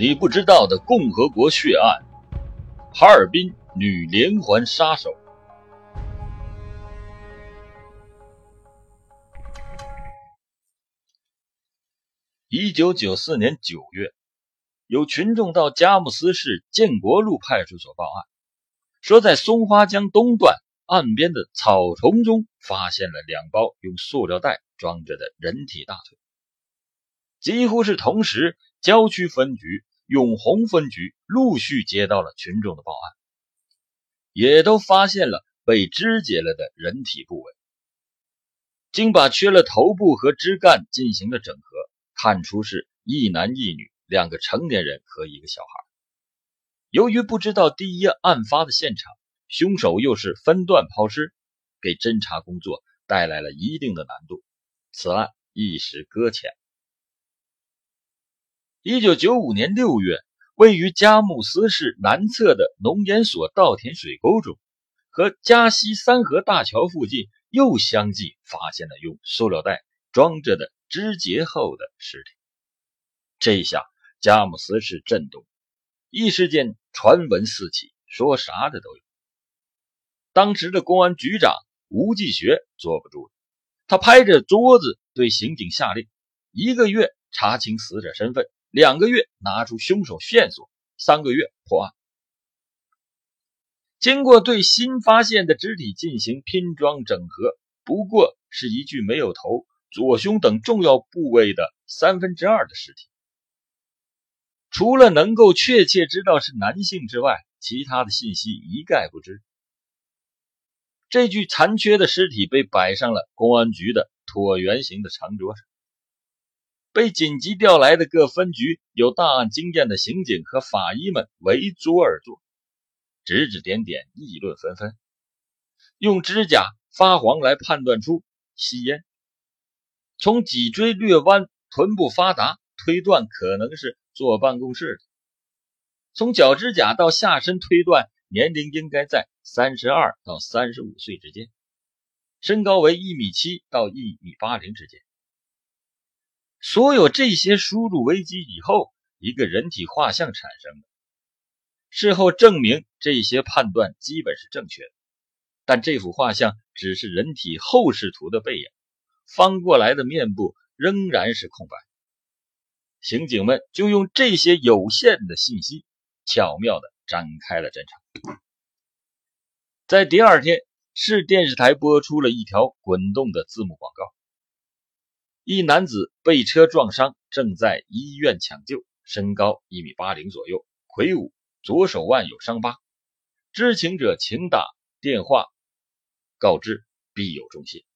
你不知道的共和国血案——哈尔滨女连环杀手。一九九四年九月，有群众到佳木斯市建国路派出所报案，说在松花江东段岸边的草丛中发现了两包用塑料袋装着的人体大腿。几乎是同时，郊区分局。永红分局陆续接到了群众的报案，也都发现了被肢解了的人体部位。经把缺了头部和肢干进行了整合，看出是一男一女两个成年人和一个小孩。由于不知道第一案发的现场，凶手又是分段抛尸，给侦查工作带来了一定的难度，此案一时搁浅。一九九五年六月，位于佳木斯市南侧的农研所稻田水沟中，和嘉西三河大桥附近又相继发现了用塑料袋装着的肢解后的尸体。这下佳木斯市震动，一时间传闻四起，说啥的都有。当时的公安局长吴继学坐不住了，他拍着桌子对刑警下令：一个月查清死者身份。两个月拿出凶手线索，三个月破案。经过对新发现的肢体进行拼装整合，不过是一具没有头、左胸等重要部位的三分之二的尸体。除了能够确切知道是男性之外，其他的信息一概不知。这具残缺的尸体被摆上了公安局的椭圆形的长桌上。被紧急调来的各分局有大案经验的刑警和法医们围桌而坐，指指点点，议论纷纷。用指甲发黄来判断出吸烟，从脊椎略弯、臀部发达推断可能是坐办公室的；从脚指甲到下身推断年龄应该在三十二到三十五岁之间，身高为一米七到一米八零之间。所有这些输入危机以后，一个人体画像产生了。事后证明，这些判断基本是正确的，但这幅画像只是人体后视图的背影，翻过来的面部仍然是空白。刑警们就用这些有限的信息，巧妙地展开了侦查。在第二天，市电视台播出了一条滚动的字幕广告。一男子被车撞伤，正在医院抢救，身高一米八零左右，魁梧，左手腕有伤疤。知情者请打电话告知，必有重谢。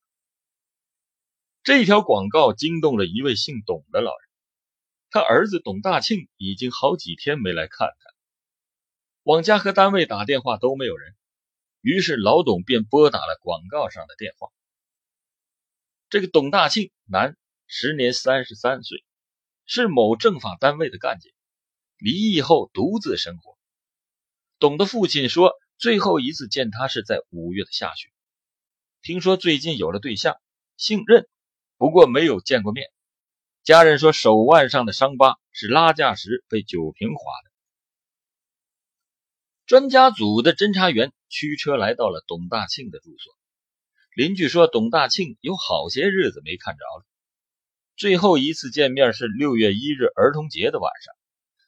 这条广告惊动了一位姓董的老人，他儿子董大庆已经好几天没来看他，往家和单位打电话都没有人，于是老董便拨打了广告上的电话。这个董大庆，男。时年三十三岁，是某政法单位的干警，离异后独自生活。董的父亲说，最后一次见他是在五月的下旬。听说最近有了对象，姓任，不过没有见过面。家人说，手腕上的伤疤是拉架时被酒瓶划的。专家组的侦查员驱车来到了董大庆的住所。邻居说，董大庆有好些日子没看着了。最后一次见面是六月一日儿童节的晚上，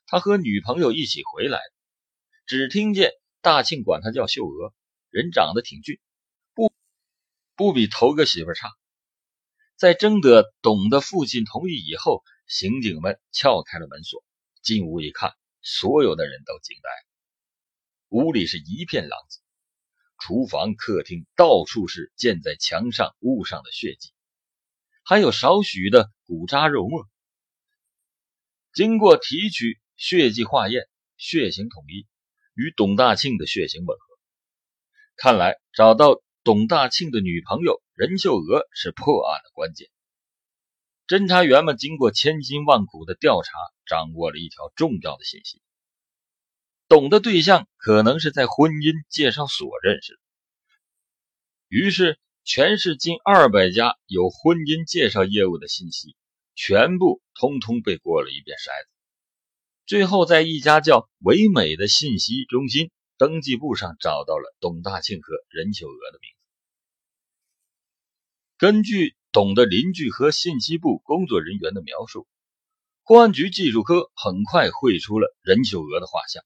他和女朋友一起回来的。只听见大庆管他叫秀娥，人长得挺俊，不不比头个媳妇差。在征得董的父亲同意以后，刑警们撬开了门锁，进屋一看，所有的人都惊呆了。屋里是一片狼藉，厨房、客厅到处是溅在墙上、屋上的血迹。还有少许的骨渣肉末，经过提取血迹化验，血型统一，与董大庆的血型吻合。看来找到董大庆的女朋友任秀娥是破案的关键。侦查员们经过千辛万苦的调查，掌握了一条重要的信息：董的对象可能是在婚姻介绍所认识的。于是。全市近二百家有婚姻介绍业务的信息，全部通通被过了一遍筛子。最后在一家叫唯美的信息中心登记簿上找到了董大庆和任秀娥的名字。根据董的邻居和信息部工作人员的描述，公安局技术科很快绘出了任秀娥的画像。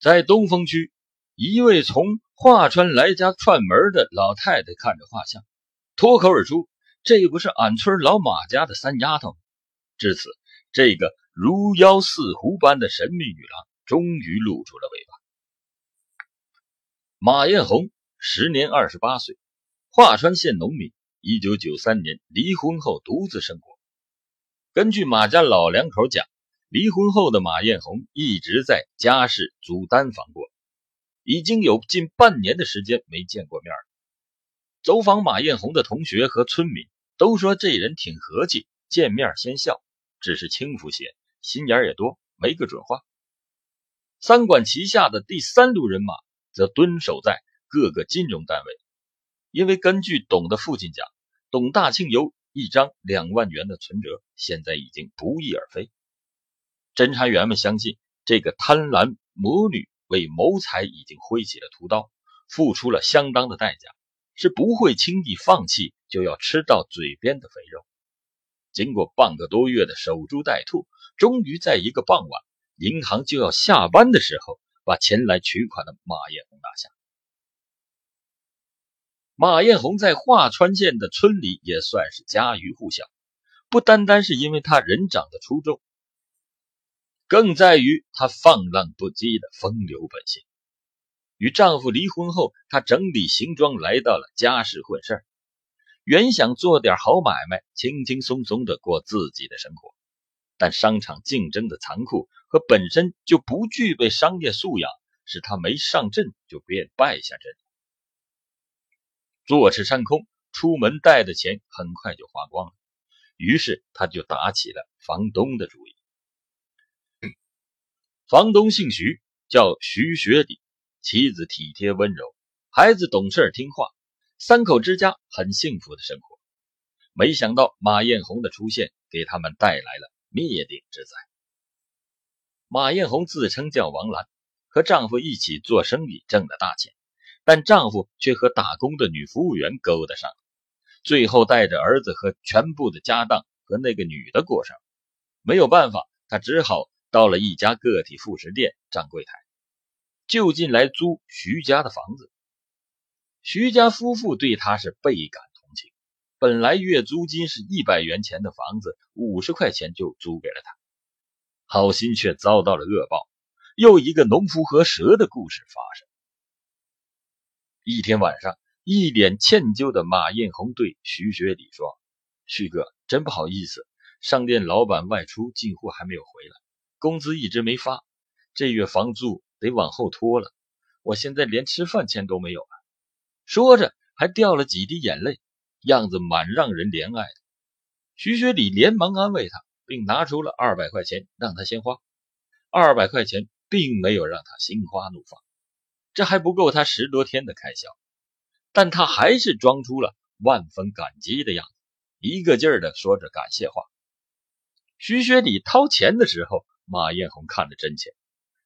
在东风区，一位从华川来家串门的老太太看着画像，脱口而出：“这不是俺村老马家的三丫头？”至此，这个如妖似狐般的神秘女郎终于露出了尾巴。马艳红时年二十八岁，华川县农民。一九九三年离婚后独自生活。根据马家老两口讲。离婚后的马艳红一直在家事租单房过，已经有近半年的时间没见过面了。走访马艳红的同学和村民都说这人挺和气，见面先笑，只是轻浮些，心眼也多，没个准话。三管齐下的第三路人马则蹲守在各个金融单位，因为根据董的父亲讲，董大庆有一张两万元的存折，现在已经不翼而飞。侦查员们相信，这个贪婪魔女为谋财已经挥起了屠刀，付出了相当的代价，是不会轻易放弃就要吃到嘴边的肥肉。经过半个多月的守株待兔，终于在一个傍晚，银行就要下班的时候，把前来取款的马艳红拿下。马艳红在桦川县的村里也算是家喻户晓，不单单是因为她人长得出众。更在于她放浪不羁的风流本性。与丈夫离婚后，她整理行装来到了家市混事儿，原想做点好买卖，轻轻松松的过自己的生活。但商场竞争的残酷和本身就不具备商业素养，使她没上阵就便败下阵。坐吃山空，出门带的钱很快就花光了，于是她就打起了房东的主意。房东姓徐，叫徐学礼，妻子体贴温柔，孩子懂事听话，三口之家很幸福的生活。没想到马艳红的出现，给他们带来了灭顶之灾。马艳红自称叫王兰，和丈夫一起做生意挣了大钱，但丈夫却和打工的女服务员勾搭上了，最后带着儿子和全部的家当和那个女的过上。没有办法，他只好。到了一家个体副食店站柜台，就近来租徐家的房子。徐家夫妇对他是倍感同情，本来月租金是一百元钱的房子，五十块钱就租给了他。好心却遭到了恶报，又一个农夫和蛇的故事发生。一天晚上，一脸歉疚的马艳红对徐学礼说：“旭哥，真不好意思，商店老板外出进货还没有回来。”工资一直没发，这月房租得往后拖了。我现在连吃饭钱都没有了。说着还掉了几滴眼泪，样子蛮让人怜爱的。徐学礼连忙安慰他，并拿出了二百块钱让他先花。二百块钱并没有让他心花怒放，这还不够他十多天的开销。但他还是装出了万分感激的样子，一个劲儿的说着感谢话。徐学礼掏钱的时候。马艳红看得真切，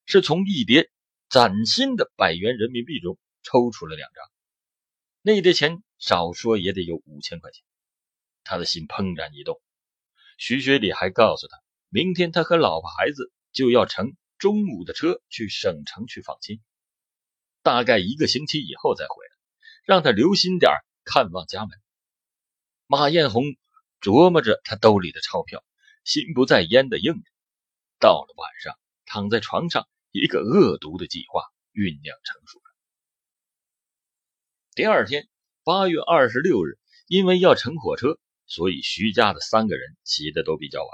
是从一叠崭新的百元人民币中抽出了两张，那叠钱少说也得有五千块钱。他的心怦然一动。徐学礼还告诉他，明天他和老婆孩子就要乘中午的车去省城去访亲，大概一个星期以后再回来，让他留心点看望家门。马艳红琢磨着他兜里的钞票，心不在焉的应着。到了晚上，躺在床上，一个恶毒的计划酝酿成熟了。第二天，八月二十六日，因为要乘火车，所以徐家的三个人起的都比较晚。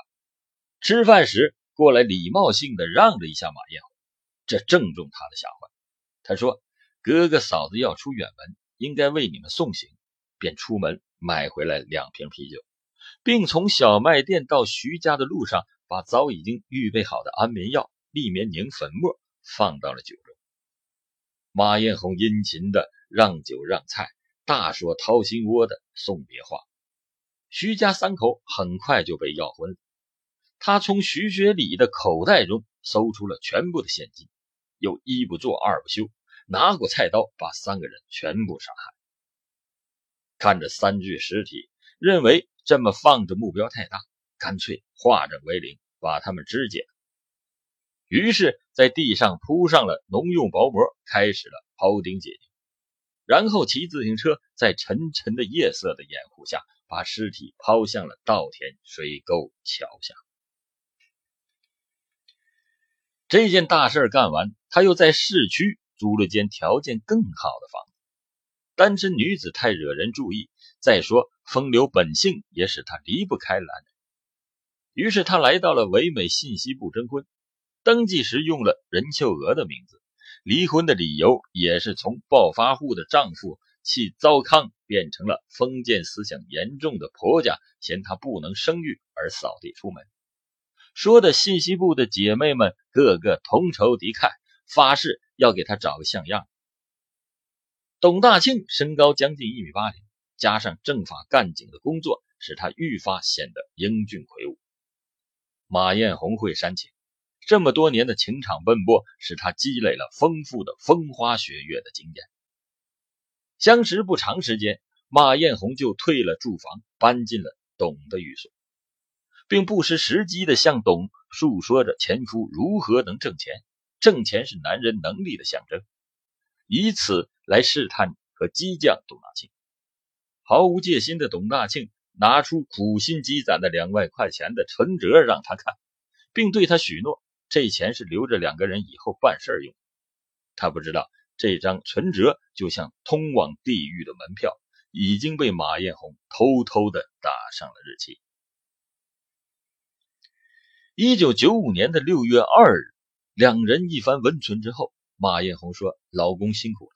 吃饭时过来，礼貌性的让了一下马艳红，这正中他的下怀。他说：“哥哥嫂子要出远门，应该为你们送行。”便出门买回来两瓶啤酒，并从小卖店到徐家的路上。把早已经预备好的安眠药、利眠宁粉末放到了酒中。马艳红殷勤的让酒让菜，大说掏心窝的送别话。徐家三口很快就被要昏了。他从徐学礼的口袋中搜出了全部的现金，又一不做二不休，拿过菜刀把三个人全部杀害。看着三具尸体，认为这么放着目标太大，干脆化整为零，把他们肢解。于是，在地上铺上了农用薄膜，开始了庖丁解牛。然后骑自行车，在沉沉的夜色的掩护下，把尸体抛向了稻田、水沟、桥下。这件大事干完，他又在市区租了间条件更好的房子。单身女子太惹人注意，再说风流本性也使他离不开男人。于是他来到了唯美信息部征婚，登记时用了任秀娥的名字。离婚的理由也是从暴发户的丈夫气糟糠，变成了封建思想严重的婆家嫌她不能生育而扫地出门。说的信息部的姐妹们个个同仇敌忾，发誓要给她找个像样。董大庆身高将近一米八零，加上政法干警的工作，使他愈发显得英俊魁梧。马艳红会煽情。这么多年的情场奔波，使他积累了丰富的风花雪月的经验。相识不长时间，马艳红就退了住房，搬进了董的寓所，并不失时机的向董诉说着前夫如何能挣钱，挣钱是男人能力的象征，以此来试探和激将董大庆。毫无戒心的董大庆拿出苦心积攒的两万块钱的存折让他看，并对他许诺。这钱是留着两个人以后办事用。他不知道这张存折就像通往地狱的门票，已经被马艳红偷偷的打上了日期。一九九五年的六月二日，两人一番温存之后，马艳红说：“老公辛苦了。”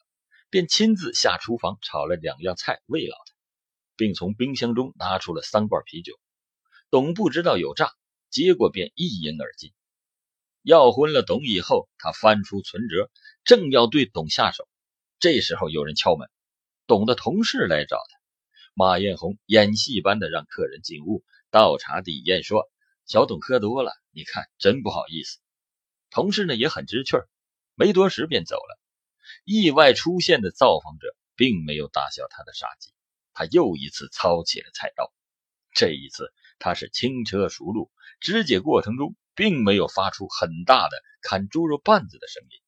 便亲自下厨房炒了两样菜慰劳，并从冰箱中拿出了三罐啤酒。董不知道有诈，接过便一饮而尽。要昏了董以后，他翻出存折，正要对董下手，这时候有人敲门，董的同事来找他。马艳红演戏般的让客人进屋，倒茶递烟，说：“小董喝多了，你看真不好意思。”同事呢也很知趣儿，没多时便走了。意外出现的造访者并没有打消他的杀机，他又一次操起了菜刀。这一次他是轻车熟路，肢解过程中。并没有发出很大的砍猪肉棒子的声音，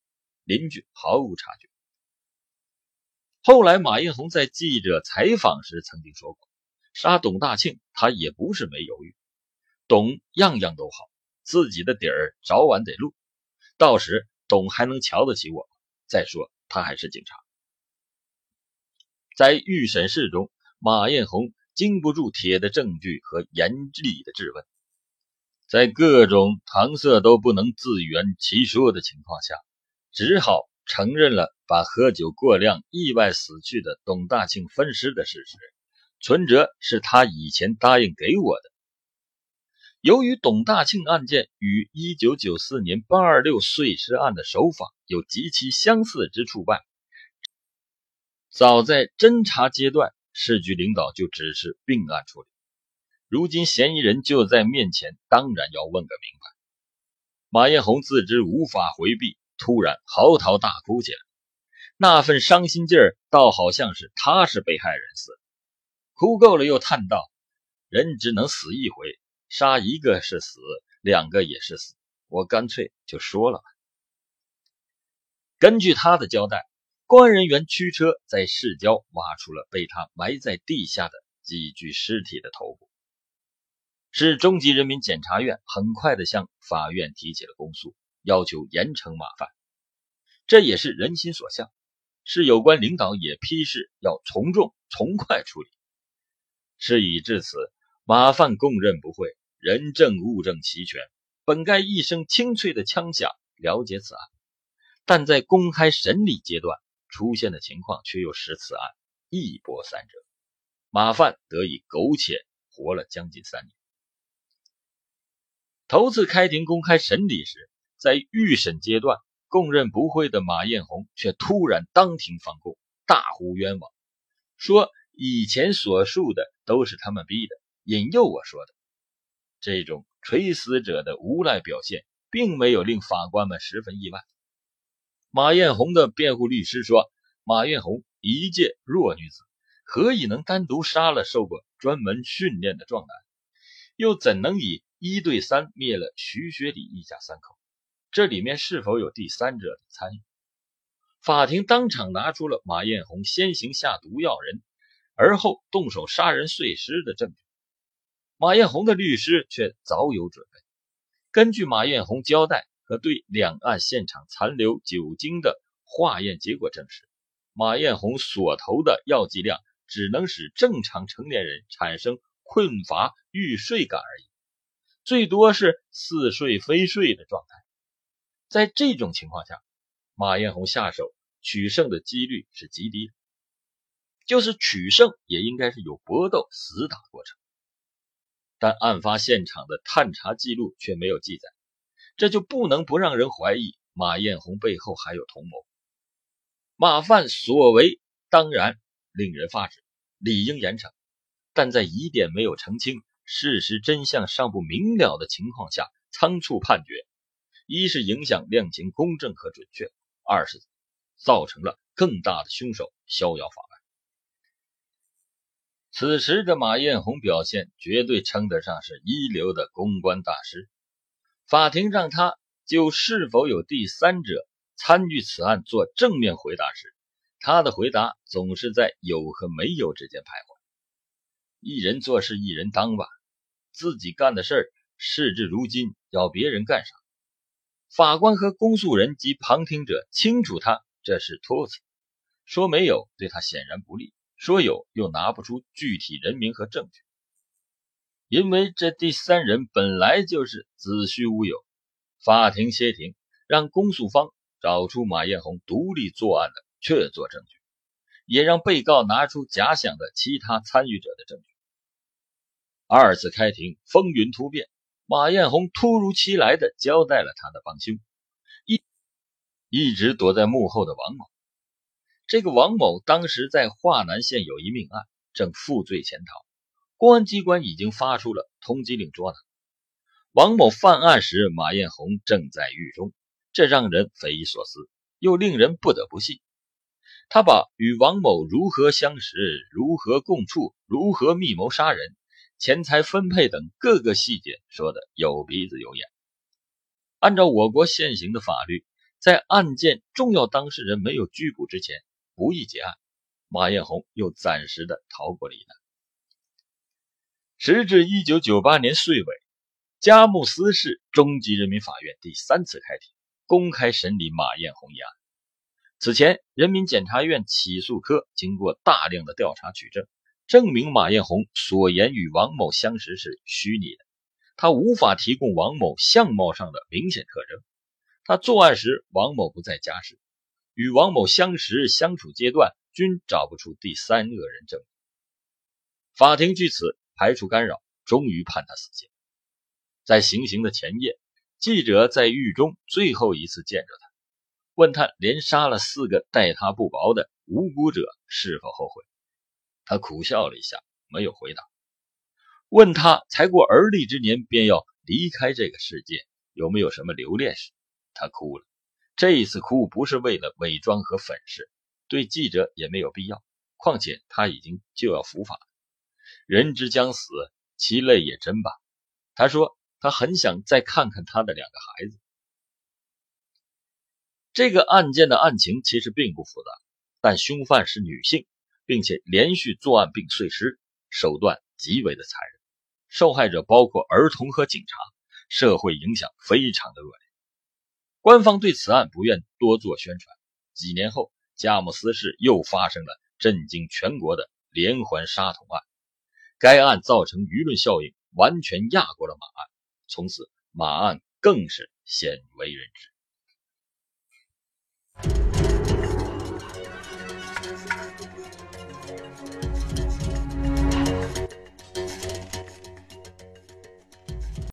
邻居毫无察觉。后来，马应红在记者采访时曾经说过：“杀董大庆，他也不是没犹豫。董样样都好，自己的底儿早晚得露，到时董还能瞧得起我？再说，他还是警察。”在预审室中，马艳红经不住铁的证据和严厉的质问。在各种搪塞都不能自圆其说的情况下，只好承认了把喝酒过量意外死去的董大庆分尸的事实。存折是他以前答应给我的。由于董大庆案件与1994年826碎尸案的手法有极其相似之处外，早在侦查阶段，市局领导就指示并案处理。如今嫌疑人就在面前，当然要问个明白。马艳红自知无法回避，突然嚎啕大哭起来。那份伤心劲儿，倒好像是他是被害人似的。哭够了，又叹道：“人只能死一回，杀一个是死，两个也是死，我干脆就说了吧。”根据他的交代，公安人员驱车在市郊挖出了被他埋在地下的几具尸体的头部。市中级人民检察院很快的向法院提起了公诉，要求严惩马犯。这也是人心所向，市有关领导也批示要从重从快处理。事已至此，马犯供认不讳，人证物证齐全，本该一声清脆的枪响了结此案，但在公开审理阶段出现的情况却又使此案一波三折，马犯得以苟且活了将近三年。头次开庭公开审理时，在预审阶段供认不讳的马艳红却突然当庭翻供，大呼冤枉，说以前所述的都是他们逼的，引诱我说的。这种垂死者的无赖表现，并没有令法官们十分意外。马艳红的辩护律师说：“马艳红一介弱女子，何以能单独杀了受过专门训练的壮男？又怎能以一对三灭了徐学礼一家三口？这里面是否有第三者的参与？”法庭当场拿出了马艳红先行下毒药人，而后动手杀人碎尸的证据。马艳红的律师却早有准备。根据马艳红交代和对两岸现场残留酒精的化验结果证实，马艳红所投的药剂量只能使正常成年人产生困乏欲睡感而已，最多是似睡非睡的状态。在这种情况下，马艳红下手取胜的几率是极低，就是取胜也应该是有搏斗厮打过程。但案发现场的探查记录却没有记载，这就不能不让人怀疑马艳红背后还有同谋。马犯所为当然令人发指，理应严惩，但在疑点没有澄清、事实真相尚不明了的情况下仓促判决，一是影响量刑公正和准确，二是造成了更大的凶手逍遥法外。此时的马艳红表现绝对称得上是一流的公关大师。法庭让他就是否有第三者参与此案做正面回答时，他的回答总是在有和没有之间徘徊。一人做事一人当吧，自己干的事儿，事至如今要别人干啥？法官和公诉人及旁听者清楚，他这是托词，说没有对他显然不利。说有又拿不出具体人名和证据，因为这第三人本来就是子虚乌有。法庭歇庭，让公诉方找出马艳红独立作案的确凿证据，也让被告拿出假想的其他参与者的证据。二次开庭风云突变，马艳红突如其来的交代了他的帮凶，一一直躲在幕后的王某。这个王某当时在华南县有一命案，正负罪潜逃，公安机关已经发出了通缉令捉拿。王某犯案时，马艳红正在狱中，这让人匪夷所思，又令人不得不信。他把与王某如何相识、如何共处、如何密谋杀人、钱财分配等各个细节说的有鼻子有眼。按照我国现行的法律，在案件重要当事人没有拘捕之前，不宜结案，马艳红又暂时的逃过了一难。时至一九九八年岁尾，佳木斯市中级人民法院第三次开庭，公开审理马艳红一案。此前，人民检察院起诉科经过大量的调查取证，证明马艳红所言与王某相识是虚拟的，他无法提供王某相貌上的明显特征。他作案时，王某不在家时。与王某相识、相处阶段均找不出第三个人证。法庭据此排除干扰，终于判他死刑。在行刑的前夜，记者在狱中最后一次见着他，问他连杀了四个待他不薄的无辜者是否后悔。他苦笑了一下，没有回答。问他才过而立之年便要离开这个世界，有没有什么留恋时，他哭了。这一次哭不是为了伪装和粉饰，对记者也没有必要。况且他已经就要伏法了，人之将死，其泪也真吧。他说他很想再看看他的两个孩子。这个案件的案情其实并不复杂，但凶犯是女性，并且连续作案并碎尸，手段极为的残忍。受害者包括儿童和警察，社会影响非常的恶劣。官方对此案不愿多做宣传。几年后，佳木斯市又发生了震惊全国的连环杀童案，该案造成舆论效应，完全压过了马案。从此，马案更是鲜为人知。